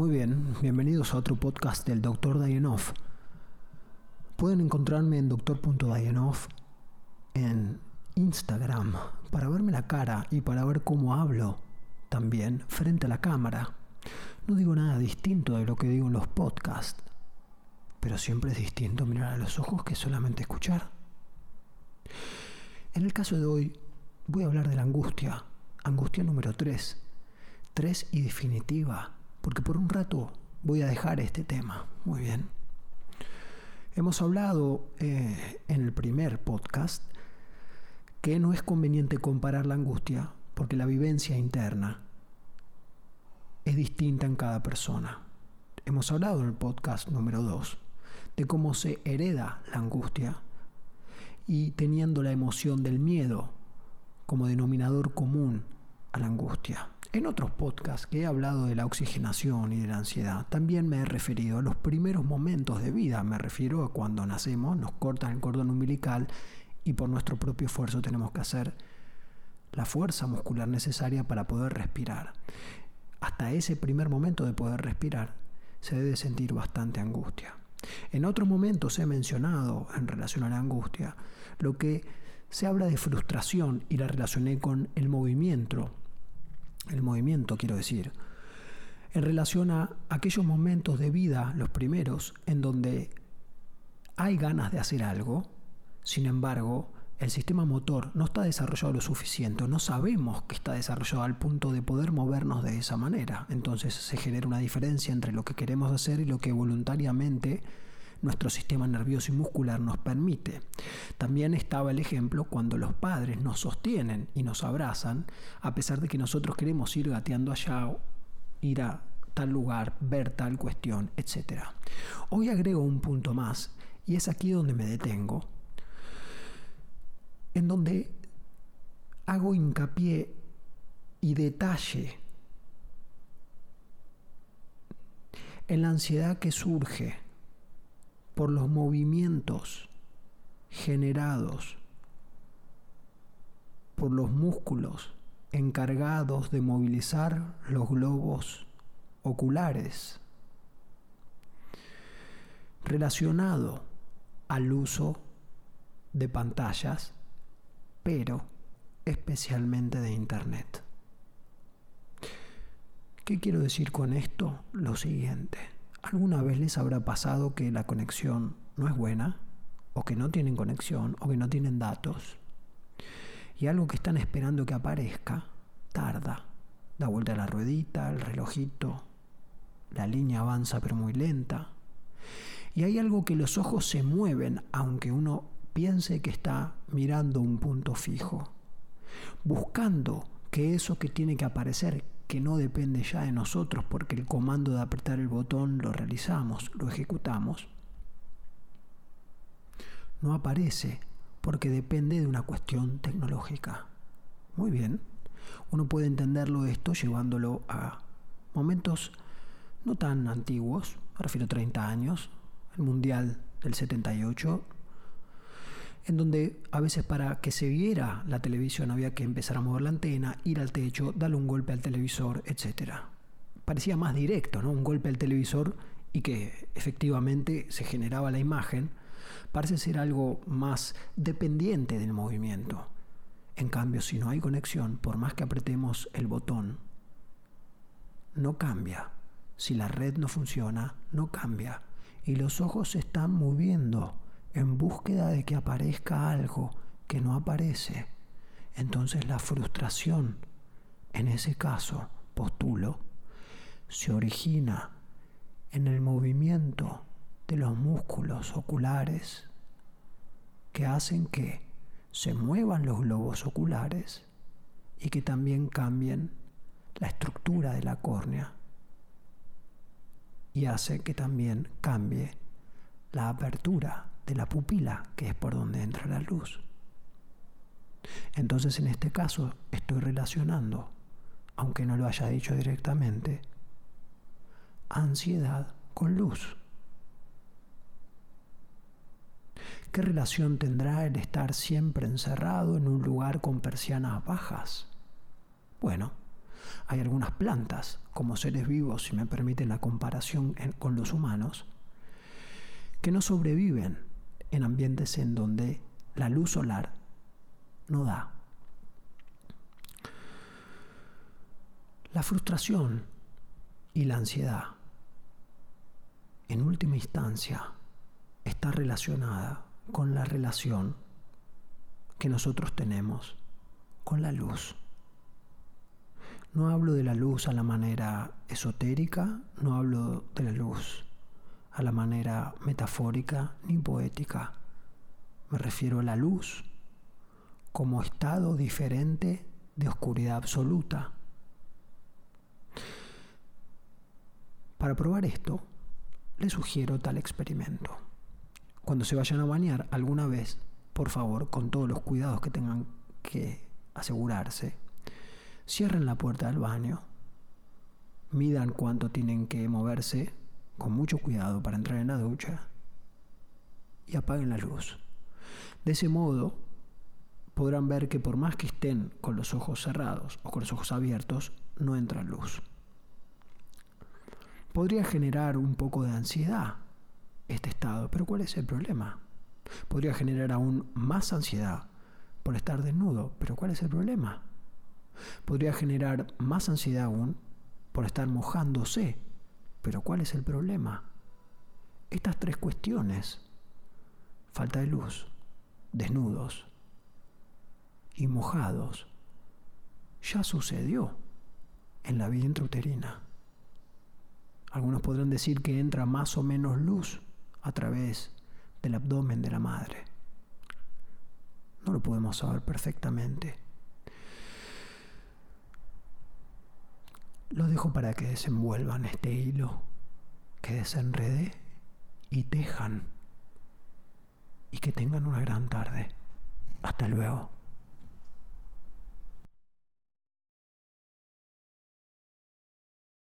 Muy bien, bienvenidos a otro podcast del Dr. Dayanov. Pueden encontrarme en dr.dayanov en Instagram para verme la cara y para ver cómo hablo también frente a la cámara. No digo nada distinto de lo que digo en los podcasts, pero siempre es distinto mirar a los ojos que solamente escuchar. En el caso de hoy voy a hablar de la angustia, angustia número 3, 3 y definitiva porque por un rato voy a dejar este tema. Muy bien. Hemos hablado eh, en el primer podcast que no es conveniente comparar la angustia porque la vivencia interna es distinta en cada persona. Hemos hablado en el podcast número 2 de cómo se hereda la angustia y teniendo la emoción del miedo como denominador común a la angustia. En otros podcasts que he hablado de la oxigenación y de la ansiedad, también me he referido a los primeros momentos de vida. Me refiero a cuando nacemos, nos cortan el cordón umbilical y por nuestro propio esfuerzo tenemos que hacer la fuerza muscular necesaria para poder respirar. Hasta ese primer momento de poder respirar se debe sentir bastante angustia. En otros momentos he mencionado en relación a la angustia lo que se habla de frustración y la relacioné con el movimiento el movimiento quiero decir, en relación a aquellos momentos de vida, los primeros, en donde hay ganas de hacer algo, sin embargo, el sistema motor no está desarrollado lo suficiente, no sabemos que está desarrollado al punto de poder movernos de esa manera. Entonces se genera una diferencia entre lo que queremos hacer y lo que voluntariamente nuestro sistema nervioso y muscular nos permite. También estaba el ejemplo cuando los padres nos sostienen y nos abrazan, a pesar de que nosotros queremos ir gateando allá, ir a tal lugar, ver tal cuestión, etc. Hoy agrego un punto más, y es aquí donde me detengo, en donde hago hincapié y detalle en la ansiedad que surge por los movimientos generados por los músculos encargados de movilizar los globos oculares relacionado al uso de pantallas, pero especialmente de Internet. ¿Qué quiero decir con esto? Lo siguiente. ¿Alguna vez les habrá pasado que la conexión no es buena? ¿O que no tienen conexión? ¿O que no tienen datos? Y algo que están esperando que aparezca tarda. Da vuelta a la ruedita, el relojito, la línea avanza pero muy lenta. Y hay algo que los ojos se mueven aunque uno piense que está mirando un punto fijo, buscando que eso que tiene que aparecer que no depende ya de nosotros porque el comando de apretar el botón lo realizamos, lo ejecutamos, no aparece porque depende de una cuestión tecnológica. Muy bien, uno puede entenderlo esto llevándolo a momentos no tan antiguos, me refiero a 30 años, el Mundial del 78, en donde a veces para que se viera la televisión había que empezar a mover la antena, ir al techo, darle un golpe al televisor, etc. Parecía más directo, ¿no? Un golpe al televisor y que efectivamente se generaba la imagen, parece ser algo más dependiente del movimiento. En cambio, si no hay conexión, por más que apretemos el botón, no cambia. Si la red no funciona, no cambia. Y los ojos se están moviendo en búsqueda de que aparezca algo que no aparece. Entonces la frustración, en ese caso, postulo, se origina en el movimiento de los músculos oculares que hacen que se muevan los globos oculares y que también cambien la estructura de la córnea y hace que también cambie la apertura de la pupila, que es por donde entra la luz. Entonces en este caso estoy relacionando, aunque no lo haya dicho directamente, ansiedad con luz. ¿Qué relación tendrá el estar siempre encerrado en un lugar con persianas bajas? Bueno, Hay algunas plantas, como seres vivos, si me permiten la comparación con los humanos, que no sobreviven en ambientes en donde la luz solar no da. La frustración y la ansiedad, en última instancia, está relacionada con la relación que nosotros tenemos con la luz. No hablo de la luz a la manera esotérica, no hablo de la luz a la manera metafórica ni poética. Me refiero a la luz como estado diferente de oscuridad absoluta. Para probar esto, les sugiero tal experimento. Cuando se vayan a bañar alguna vez, por favor, con todos los cuidados que tengan que asegurarse, cierren la puerta del baño, midan cuánto tienen que moverse con mucho cuidado para entrar en la ducha y apaguen la luz. De ese modo podrán ver que por más que estén con los ojos cerrados o con los ojos abiertos, no entra luz. Podría generar un poco de ansiedad este estado, pero ¿cuál es el problema? Podría generar aún más ansiedad por estar desnudo, pero ¿cuál es el problema? Podría generar más ansiedad aún por estar mojándose, pero ¿cuál es el problema? Estas tres cuestiones, falta de luz, desnudos y mojados, ya sucedió en la vida intrauterina. Algunos podrán decir que entra más o menos luz a través del abdomen de la madre. No lo podemos saber perfectamente. Lo dejo para que desenvuelvan este hilo, que desenrede y tejan y que tengan una gran tarde. Hasta luego.